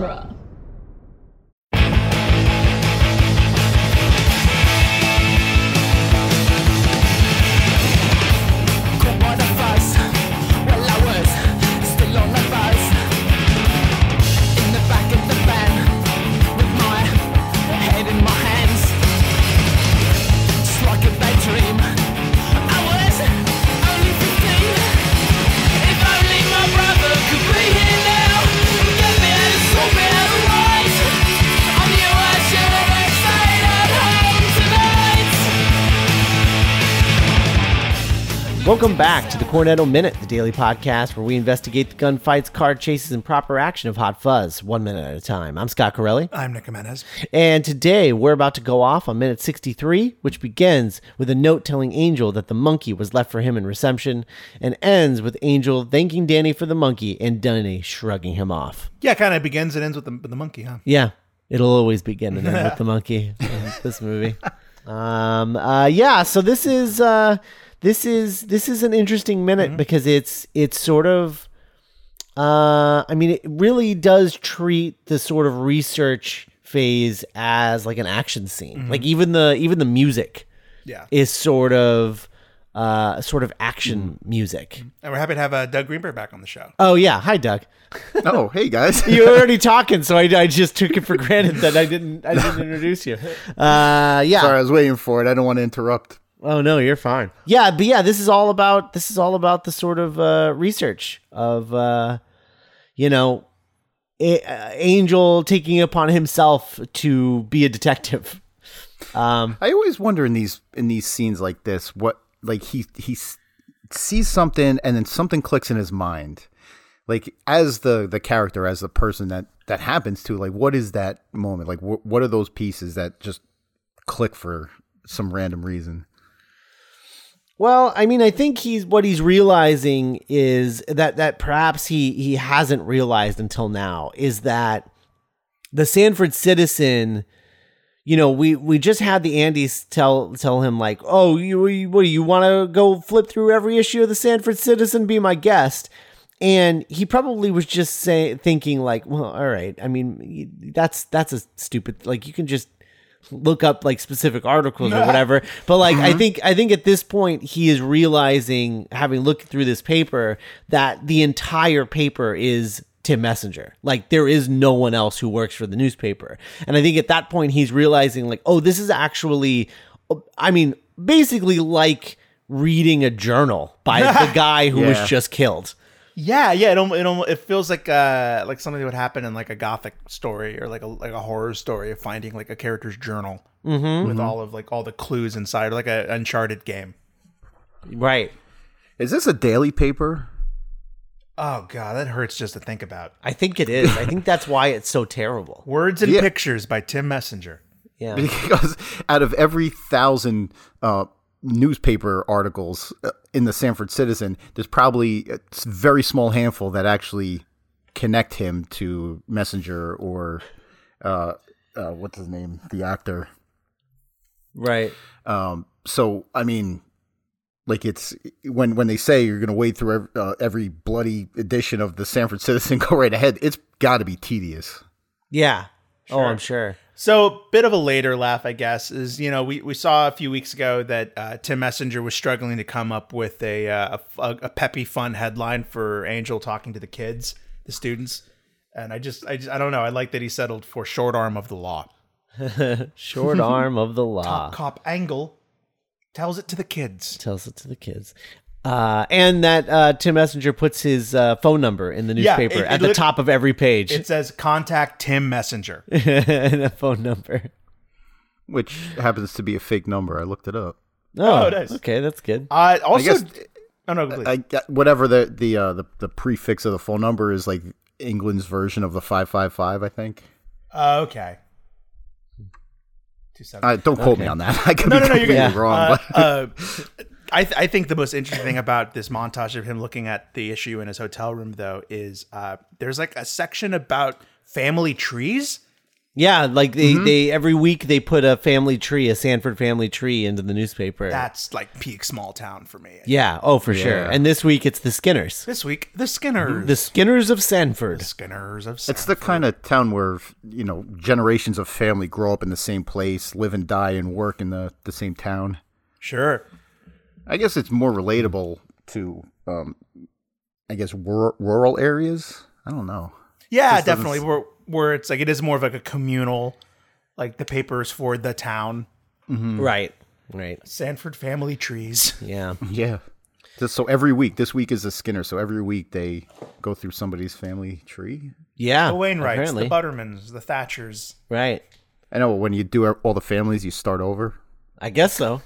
genre. Welcome back to the Cornetto Minute, the daily podcast where we investigate the gunfights, car chases, and proper action of Hot Fuzz, one minute at a time. I'm Scott Corelli. I'm Nick Jimenez. And today we're about to go off on minute 63, which begins with a note telling Angel that the monkey was left for him in reception and ends with Angel thanking Danny for the monkey and Danny shrugging him off. Yeah, kind of begins and ends with the, with the monkey, huh? Yeah, it'll always begin and end with the monkey in this movie. Um, uh, yeah, so this is. Uh, this is this is an interesting minute mm-hmm. because it's it's sort of uh I mean it really does treat the sort of research phase as like an action scene. Mm-hmm. Like even the even the music yeah. is sort of uh, sort of action mm. music. Mm-hmm. And we're happy to have uh, Doug Greenberg back on the show. Oh yeah, hi Doug. oh hey guys, you were already talking, so I, I just took it for granted that I didn't I didn't introduce you. Uh, yeah, sorry, I was waiting for it. I don't want to interrupt. Oh no, you're fine. Yeah, but yeah, this is all about this is all about the sort of uh, research of uh, you know a- uh, Angel taking upon himself to be a detective. Um, I always wonder in these in these scenes like this, what like he he sees something and then something clicks in his mind. Like as the the character, as the person that that happens to, like what is that moment? Like wh- what are those pieces that just click for some random reason? Well, I mean, I think he's what he's realizing is that that perhaps he he hasn't realized until now is that the Sanford Citizen, you know, we we just had the Andys tell tell him like, oh, you what do you want to go flip through every issue of the Sanford Citizen, be my guest, and he probably was just saying thinking like, well, all right, I mean, that's that's a stupid like you can just look up like specific articles or whatever. But like I mm-hmm. think I think at this point he is realizing, having looked through this paper, that the entire paper is Tim Messenger. Like there is no one else who works for the newspaper. And I think at that point he's realizing like, oh, this is actually I mean, basically like reading a journal by the guy who yeah. was just killed. Yeah, yeah. It it, it feels like uh like something that would happen in like a gothic story or like a like a horror story of finding like a character's journal mm-hmm. with mm-hmm. all of like all the clues inside, like a Uncharted game. Right. Is this a daily paper? Oh god, that hurts just to think about. I think it is. I think that's why it's so terrible. Words and yeah. Pictures by Tim Messenger. Yeah. Because out of every thousand uh, newspaper articles uh, in the Sanford Citizen, there's probably a very small handful that actually connect him to Messenger or uh, uh, what's his name, the actor. Right. Um, so I mean, like it's when when they say you're going to wade through every, uh, every bloody edition of the Sanford Citizen, go right ahead. It's got to be tedious. Yeah. Sure. Oh, I'm sure. So, bit of a later laugh, I guess, is you know we, we saw a few weeks ago that uh, Tim Messenger was struggling to come up with a, uh, a, a peppy, fun headline for Angel talking to the kids, the students, and I just I just I don't know. I like that he settled for short arm of the law. short arm of the law. Top cop angle tells it to the kids. Tells it to the kids. Uh, and that uh, Tim Messenger puts his uh, phone number in the newspaper yeah, it, at it the top of every page. It says "Contact Tim Messenger" and a phone number, which happens to be a fake number. I looked it up. Oh, oh nice. okay, that's good. Uh, also, I guess, oh no, I, whatever the the, uh, the the prefix of the phone number is, like England's version of the five five five. I think. Uh, okay. Uh, don't quote okay. me on that. I could no, be no, no, completely wrong. Uh, uh, I, th- I think the most interesting thing about this montage of him looking at the issue in his hotel room, though, is uh, there's like a section about family trees. Yeah, like they, they every week they put a family tree, a Sanford family tree into the newspaper. That's like peak small town for me. yeah, oh for sure. And this week it's the Skinners. This week, the Skinners. The Skinners of Sanford. Skinners of It's the kind of town where you know generations of family grow up in the same place, live and die, and work in the the same town. Sure. I guess it's more relatable to, um, I guess, rur- rural areas. I don't know. Yeah, This definitely. Where where it's like it is more of like a communal, like the papers for the town. Right. Right. Sanford family trees. Yeah. Yeah. Just so every week, this week is a Skinner. So every week they go through somebody's family tree. Yeah. The Wainwrights, apparently. the Buttermans, the Thatchers. Right. I know when you do all the families, you start over. I guess so.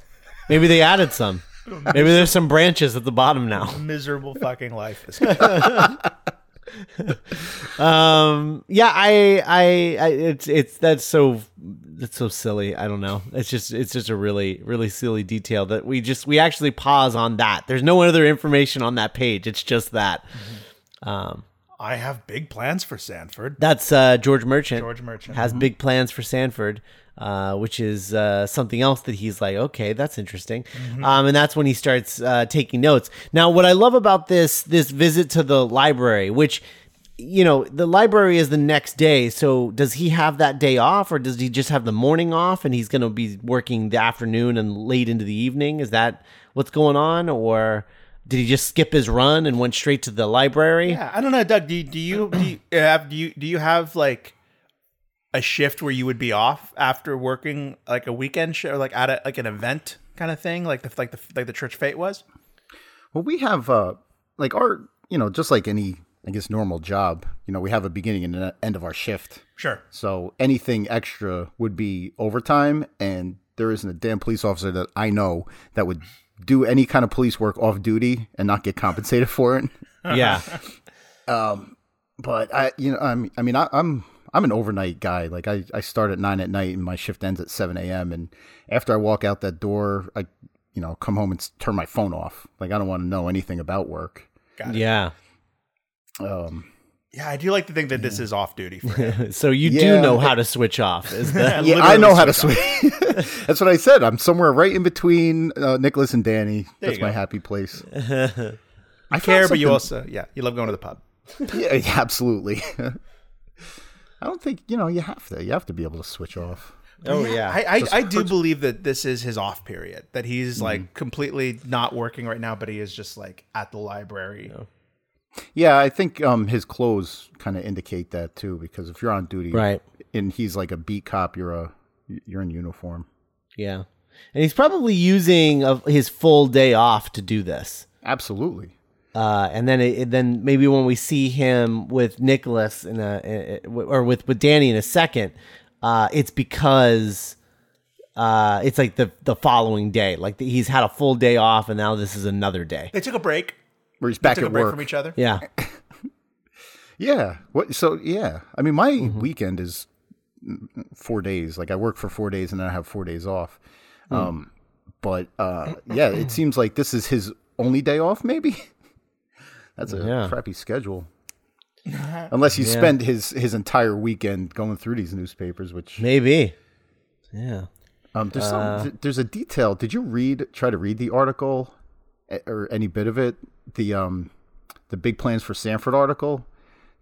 Maybe they added some. Maybe there's some branches at the bottom now. Miserable fucking life. This Um. Yeah. I. I. I it's. It's. That's so. That's so silly. I don't know. It's just. It's just a really, really silly detail that we just. We actually pause on that. There's no other information on that page. It's just that. Um. I have big plans for Sanford. That's uh, George Merchant. George Merchant. has big plans for Sanford, uh, which is uh, something else that he's like, okay, that's interesting, um, and that's when he starts uh, taking notes. Now, what I love about this this visit to the library, which you know, the library is the next day. So, does he have that day off, or does he just have the morning off, and he's going to be working the afternoon and late into the evening? Is that what's going on, or? Did he just skip his run and went straight to the library? Yeah, I don't know, Doug. Do you, do you do you have do you do you have like a shift where you would be off after working like a weekend show, like at a, like an event kind of thing, like the like the like the church fate was? Well, we have uh, like our, you know, just like any, I guess, normal job. You know, we have a beginning and an end of our shift. Sure. So anything extra would be overtime, and there isn't a damn police officer that I know that would do any kind of police work off duty and not get compensated for it. Yeah. But I, you know, I'm, I mean, I, I'm, I'm an overnight guy. Like I, I start at nine at night and my shift ends at seven a.m. And after I walk out that door, I, you know, come home and turn my phone off. Like I don't want to know anything about work. yeah. Um, Yeah, I do like to think that this is off duty for him. So you do know how to switch off. Is that yeah, I know how to switch switch. That's what I said. I'm somewhere right in between uh, Nicholas and Danny. That's my happy place. I care, but you also yeah, you love going to the pub. yeah, yeah, absolutely. I don't think you know you have to. You have to be able to switch off. Oh yeah. I I, I do believe that this is his off period. That he's like completely not working right now, but he is just like at the library. Yeah, I think um, his clothes kind of indicate that too. Because if you're on duty, Right. and he's like a beat cop, you're a you're in uniform. yeah. And he's probably using of his full day off to do this. Absolutely. Uh, and then it, then maybe when we see him with Nicholas in a, or with with Danny in a second, uh, it's because uh, it's like the the following day. Like the, he's had a full day off, and now this is another day. They took a break. Where he's back at work. from each other. Yeah. Yeah. What? So yeah. I mean, my Mm-hmm. weekend is mm, four days. Like I work for four days and then I have four days off. Hmm. Um, but uh, yeah, it seems like this is his only day off. Maybe that's a Yeah. crappy schedule. Unless you Yeah. spend his his entire weekend going through these newspapers, which Maybe. Yeah. um, there's Uh, some, there's a detail. Did you read try to read the article or any bit of it? The um the big plans for Sanford article.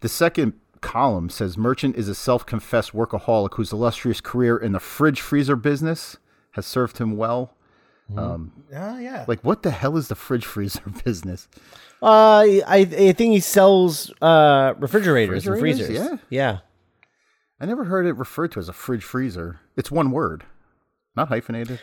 The second column says Merchant is a self-confessed workaholic whose illustrious career in the fridge freezer business has served him well. Um, Yeah, yeah. Like what the hell is the fridge freezer business? Uh, I I think he sells uh refrigerators, and freezers. Yeah. Yeah. I never heard it referred to as a fridge freezer. It's one word, not hyphenated.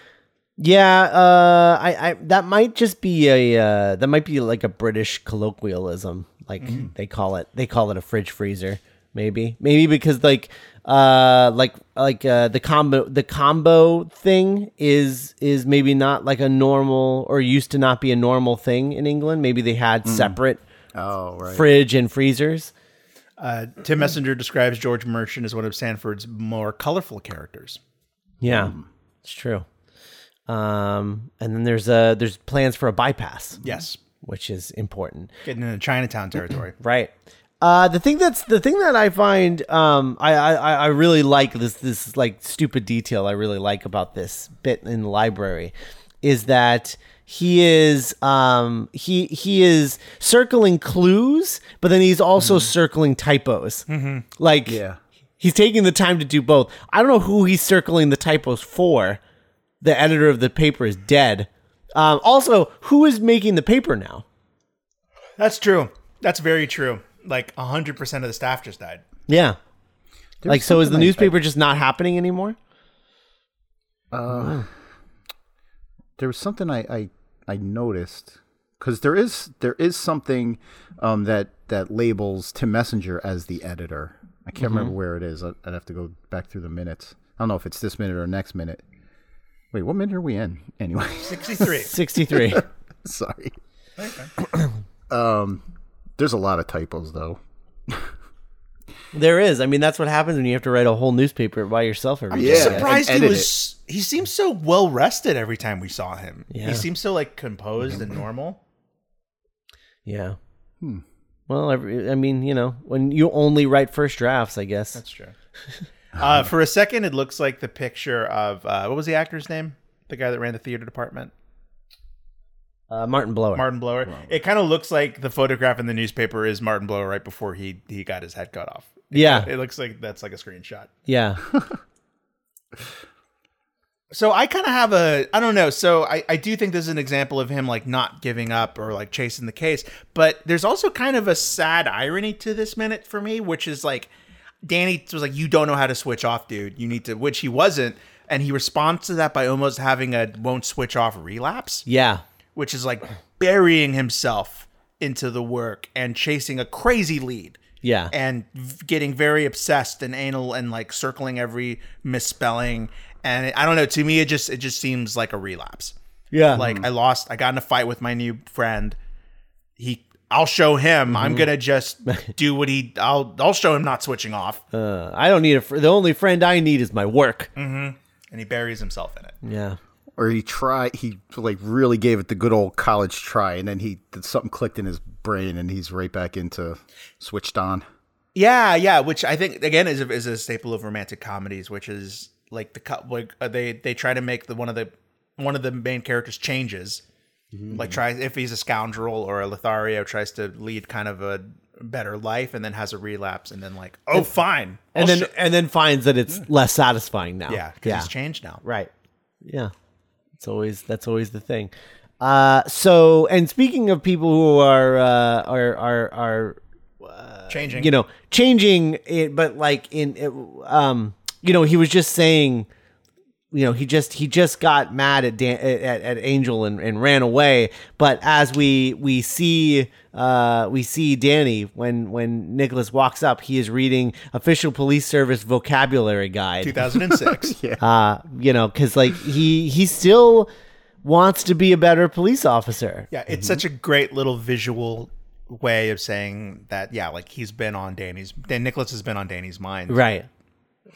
Yeah, uh, I, I that might just be a uh, that might be like a British colloquialism. Like they call it they call it a fridge freezer. Maybe maybe because like uh like like uh the combo the combo thing is is maybe not like a normal or used to not be a normal thing in England. Maybe they had separate Oh right. fridge and freezers. Uh, Tim Messenger describes George Merchant as one of Sanford's more colorful characters. Yeah, it's true. Um, and then there's uh there's plans for a bypass, Yes, which is important. getting into Chinatown territory. Right. Uh, the thing that's the thing that I find um, I, I I really like this this like stupid detail I really like about this bit in the library is that he is um he he is circling clues but then he's also circling typos like Yeah. he's taking the time to do both i don't know who he's circling the typos for the editor of the paper is dead um also who is making the paper now That's true. That's very true. Like 100% of the staff just died. yeah like so is the something I- newspaper just not happening anymore Uh, there was something I I, I noticed because there is there is something um, that that labels Tim Messenger as the editor. I can't remember where it is. I'd have to go back through the minutes. I don't know if it's this minute or next minute. Wait, what minute are we in? Anyway, 63. 63 sorry. um, there's a lot of typos though. there is i mean that's what happens when you have to write a whole newspaper by yourself every day. Yeah. surprised and he edit was. He seems so well rested every time we saw him. Yeah. He seems so like composed and normal. yeah Hmm. well every, i mean you know when you only write first drafts i guess That's true. Uh, for a second, it looks like the picture of uh, what was the actor's name? The guy that ran the theater department, uh, martin blower Martin Blower. It kind of looks like the photograph in the newspaper is Martin Blower right before he he got his head cut off. yeah It looks like that's like a screenshot. yeah So I kind of have a I don't know. So I I do think this is an example of him like not giving up or like chasing the case, but there's also kind of a sad irony to this minute for me, which is like Danny was like you don't know how to switch off, dude. You need to which he wasn't. And he responds to that by almost having a won't switch off relapse, yeah. Which is like burying himself into the work and chasing a crazy lead. Yeah. And getting very obsessed and anal and like circling every misspelling. And I don't know to me it just it just seems like a relapse. Yeah. Like I lost I got in a fight with my new friend. He I'll show him I'm Mm-hmm. gonna just do what he I'll I'll show him not switching off uh, i don't need a fr- the only friend i need is my work and he buries himself in it yeah Or he try. He like really gave it the good old college try, and then he something clicked in his brain, and he's right back into switched on. Yeah, yeah, which I think again is a, is a staple of romantic comedies, which is like the cou- like uh, they they try to make the one of the one of the main characters changes, like tries if he's a scoundrel or a Lothario tries to lead kind of a better life and then has a relapse and then like oh fine. and I'll then sho- and then finds that it's less satisfying now. Yeah because yeah. he's changed now. Right. Yeah. It's always that's always the thing. Uh so and speaking of people who are uh are are are changing. you know changing it but like in it, um you know he was just saying you know he just he just got mad at Dan, at, at angel and, and ran away. But as we we see uh we see danny when when nicholas walks up he is reading official police service vocabulary guide. 2006 yeah. Uh you know because like he he still wants to be a better police officer. Yeah it's such a great little visual way of saying that yeah like he's been on Danny's Dan Nicholas has been on Danny's mind. Right.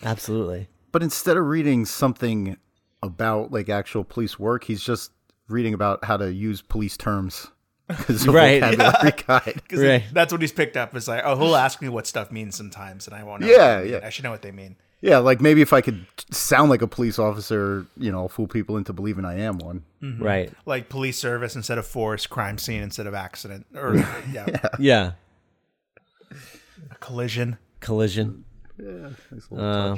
Absolutely But instead of reading something about like actual police work, he's just reading about how to use police terms. Right. vocabulary guide. 'Cause Right. That's what he's picked up. Is like, oh, he'll ask me what stuff means sometimes, and I won't. Know Yeah, what mean. yeah. I should know what they mean. Yeah, like maybe if I could sound like a police officer, you know, fool people into believing I am one. right Like police service instead of force, crime scene instead of accident, or yeah, yeah a collision. collision Nice little Uh,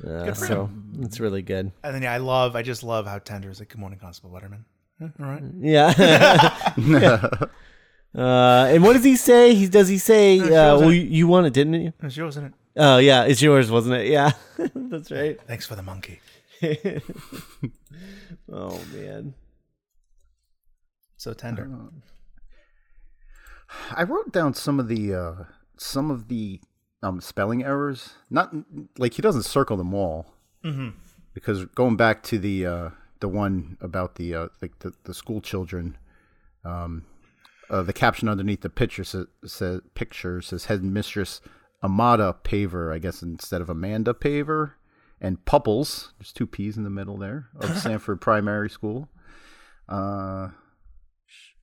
touch. Uh, so it's really good. And then yeah, I love, I just love how tender is like, "Good morning, Constable Butterman." Eh, all right. Yeah. Yeah. Uh, and what does he say? He does he say? Uh, well, you, you won it, didn't you? It's yours, isn't it? Oh yeah, it's yours, wasn't it? Yeah, that's right. Thanks for the monkey. Oh man. So tender. I wrote down some of the uh, some of the um, spelling errors. Not like he doesn't circle them all, mm-hmm. because going back to the uh, the one about the uh, like the, the school children, um, uh, the caption underneath the picture says, says picture says headmistress Amada Paver, I guess instead of Amanda Paver, and Pupples. There's two P's in the middle there of Sanford Primary School. Uh,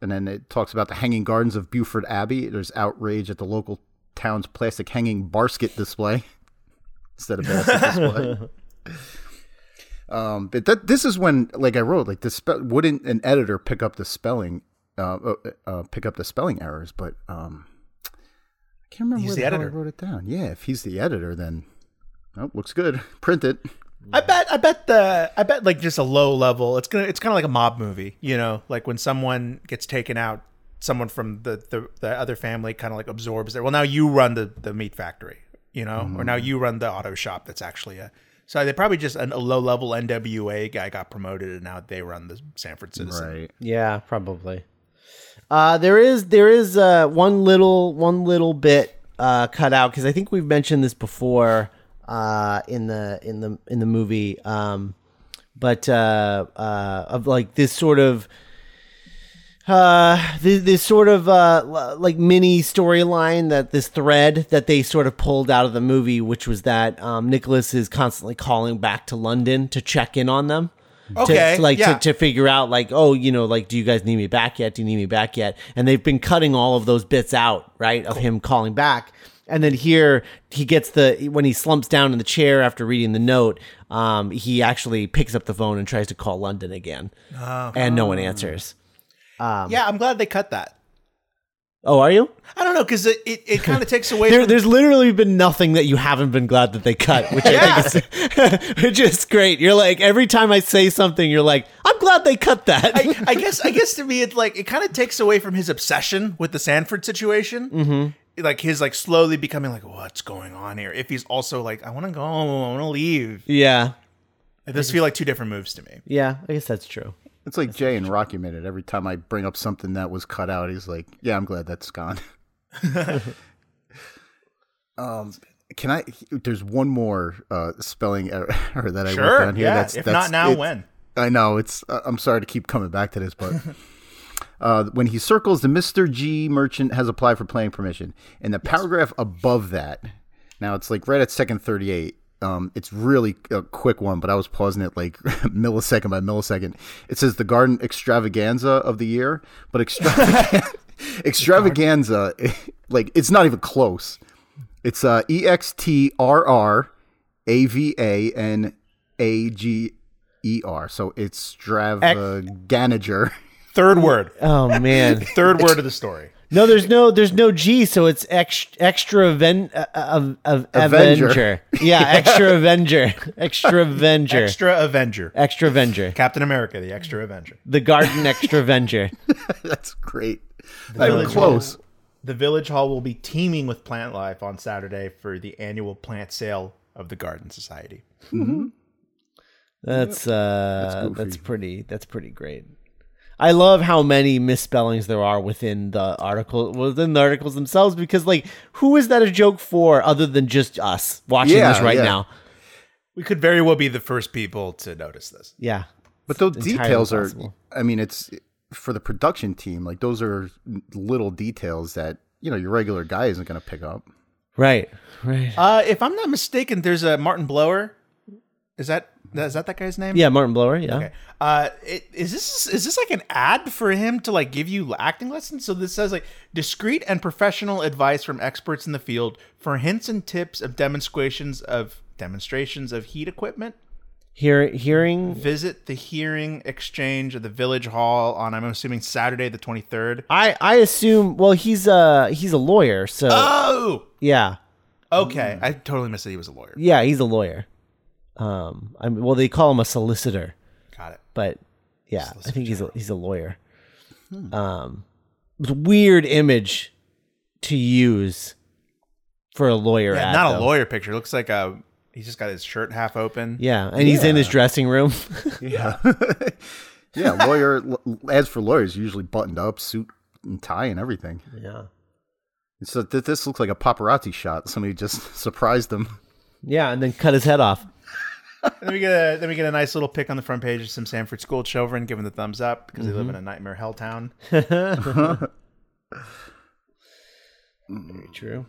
And then it talks about the hanging gardens of Beaufort Abbey. There's outrage at the local town's plastic hanging basket display instead of basket display. Um, but that this is when, like I wrote, like the spe- wouldn't an editor pick up the spelling, uh, uh, uh pick up the spelling errors? But um, I can't remember He's where the hell I editor. wrote it down. Yeah, if he's the editor, then oh, looks good. Print it. I bet I bet the I bet like just a low level. It's gonna it's kind of like a mob movie, you know, like when someone gets taken out, someone from the the, the other family kind of like absorbs it. Well, now you run the the meat factory, you know, or now you run the auto shop. That's actually a so they probably just an, a low level NWA guy got promoted and now they run the Sanford Citizen. Right. Yeah, probably. Uh, there is there is uh, one little one little bit uh, cut out because I think we've mentioned this before uh, in the in the in the movie, um, but uh, uh, of like this sort of uh this, this sort of uh like mini storyline that this thread that they sort of pulled out of the movie which was that um nicholas is constantly calling back to london to check in on them. To- Okay, to, like yeah. to, to figure out like oh you know like do you guys need me back yet? Do you need me back yet? And they've been cutting all of those bits out right of him calling back. And then here he gets the when he slumps down in the chair after reading the note um he actually picks up the phone and tries to call london again. And no one answers Yeah, I'm glad they cut that. oh are you I don't know because it, it, it kind of takes away. there, from, there's literally been nothing that you haven't been glad that they cut, which I think is which is great. You're like every time I say something, you're like, I'm glad they cut that. I, I guess I guess to me it like it kind of takes away from his obsession with the Sanford situation. Mm-hmm. Like his like slowly becoming like what's going on here. If he's also like I want to go, I want to leave. yeah, It does feel like two different moves to me. yeah, I guess that's true. It's like Jay and Rocky Minute. Every time I bring up something that was cut out, he's like, "Yeah, I'm glad that's gone." um, can I? There's one more uh, spelling error that I wrote Sure, down here. yeah. That's, if that's- not now, when? I know it's. Uh, I'm sorry to keep coming back to this, but uh, when he circles the Mr. G merchant has applied for planning permission, in the paragraph above that, now it's like right at second 38. Um, it's really a quick one, but I was pausing it like millisecond by millisecond. It says the garden extravaganza of the year, but extravaganza, extravaganza, like it's not even close. It's uh, E X T R R A V A N A G E R. So it's extravaganager. Third word. Oh man, Third word of the story. No, there's no there's no G, so it's extra extra aven- uh, uh, uh, Avenger. Avenger. Yeah, extra Avenger, extra Avenger, Extra Avenger. extra Avenger, Captain America, the extra Avenger. the Garden Extra Avenger. That's great. Not even Village close. Hall- the village hall will be teeming with plant life on Saturday for the annual plant sale of the Garden Society. That's uh goofy. that's, pretty that's pretty great. I love how many misspellings there are within the article within the articles themselves because like who is that a joke for other than just us watching Yeah, this right yeah. now? We could very well be the first people to notice this. Yeah. But those details are, possible. I mean, it's for the production team, like those are little details that, you know, your regular guy isn't going to pick up. Right. Right. Uh, if I'm not mistaken, there's a Martin Blower. Is that is that that guy's name? Yeah, Martin Blower, yeah. Okay. Uh, it, is this is this like an ad for him to like give you acting lessons? So this says like discreet and professional advice from experts in the field for hints and tips of demonstrations of demonstrations of heat equipment. Hear, hearing Visit the hearing exchange at the village hall on I'm assuming Saturday the 23rd. I I assume well he's uh he's a lawyer, so Oh, yeah. okay. I totally missed that he was a lawyer. Yeah, he's a lawyer. Um I mean, well they call him a solicitor. Got it. but yeah, I think he's a, he's a lawyer. Um, it's a weird image to use for a lawyer. Yeah, ad, not a lawyer picture. It looks like a he's just got his shirt half open. Yeah, and he's in his dressing room. Yeah. yeah. Lawyer, l- ads for lawyers usually buttoned up, suit and tie and everything. yeah, So th- this looks like a paparazzi shot. Somebody just surprised them. yeah, and then cut his head off. then we get a then we get a nice little pic on the front page of some Sanford school children giving the thumbs up because they live in a nightmare hell town. Very true.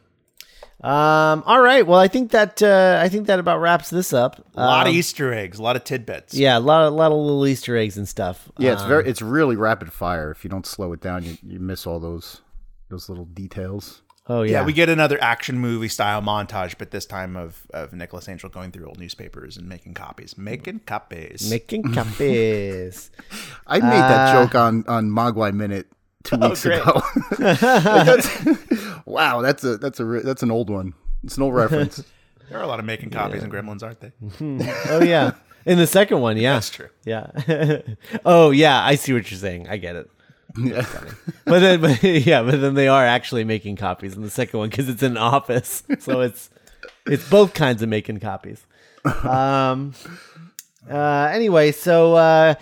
Um, all right. Well, I think that uh, I think that about wraps this up. A lot Um, of Easter eggs, a lot of tidbits. yeah, a lot of lot of little Easter eggs and stuff. Yeah, it's Um, very it's really rapid fire. If you don't slow it down, you, you miss all those those little details. Oh Yeah, yeah, we get another action movie style montage, but this time of of Nicholas Angel going through old newspapers and making copies, making copies. making copies. I made that Uh, joke on on Mogwai Minute two weeks great. ago. Like, that's- wow, that's a that's a that's an old one. It's an old reference. there are a lot of making copies in Gremlins, aren't they? oh yeah, in the second one, yeah, That's true. yeah. oh yeah, I see what you're saying. I get it. yeah. But then, but, yeah, but then they are actually making copies in the second one because it's in an office, so it's it's both kinds of making copies. Um. Uh. Anyway, so uh,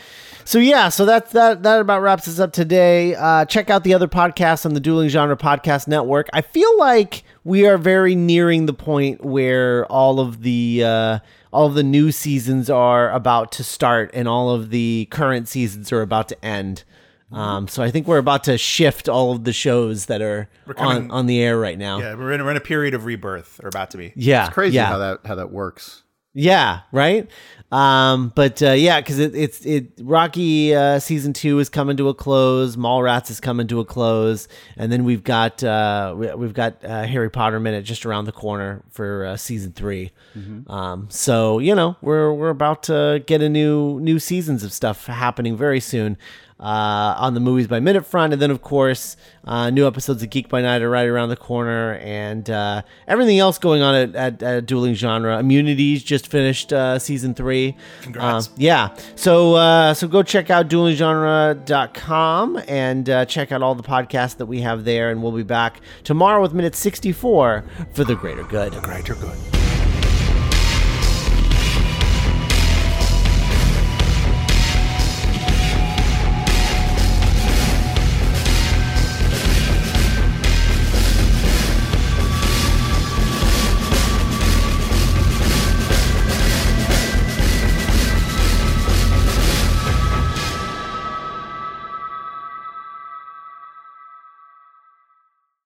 so yeah, so that's that. That about wraps us up today. Uh, check out the other podcasts on the Dueling Genre Podcast Network. I feel like we are very nearing the point where all of the uh, all of the new seasons are about to start, and all of the current seasons are about to end. Um, so I think we're about to shift all of the shows that are coming- on, on the air right now. Yeah, we're in, we're in a period of rebirth, or about to be. Yeah, It's crazy yeah. how that how that works. Yeah, right. Um, but uh, yeah, because it, it's it Rocky uh, season two is coming to a close. Mallrats is coming to a close, and then we've got uh, we, we've got uh, Harry Potter minute just around the corner for uh, season 3 Um, so you know we're we're about to get a new new seasons of stuff happening very soon. Uh, on the movies by minute front, and then of course, uh, new episodes of Geek by Night are right around the corner, and uh, everything else going on at, at, at Dueling Genre. Immunities just finished uh, season three. Congrats. Um, yeah, so uh, so go check out duelinggenre.com and uh, check out all the podcasts that we have there, and we'll be back tomorrow with minute sixty four for the greater good. The greater good.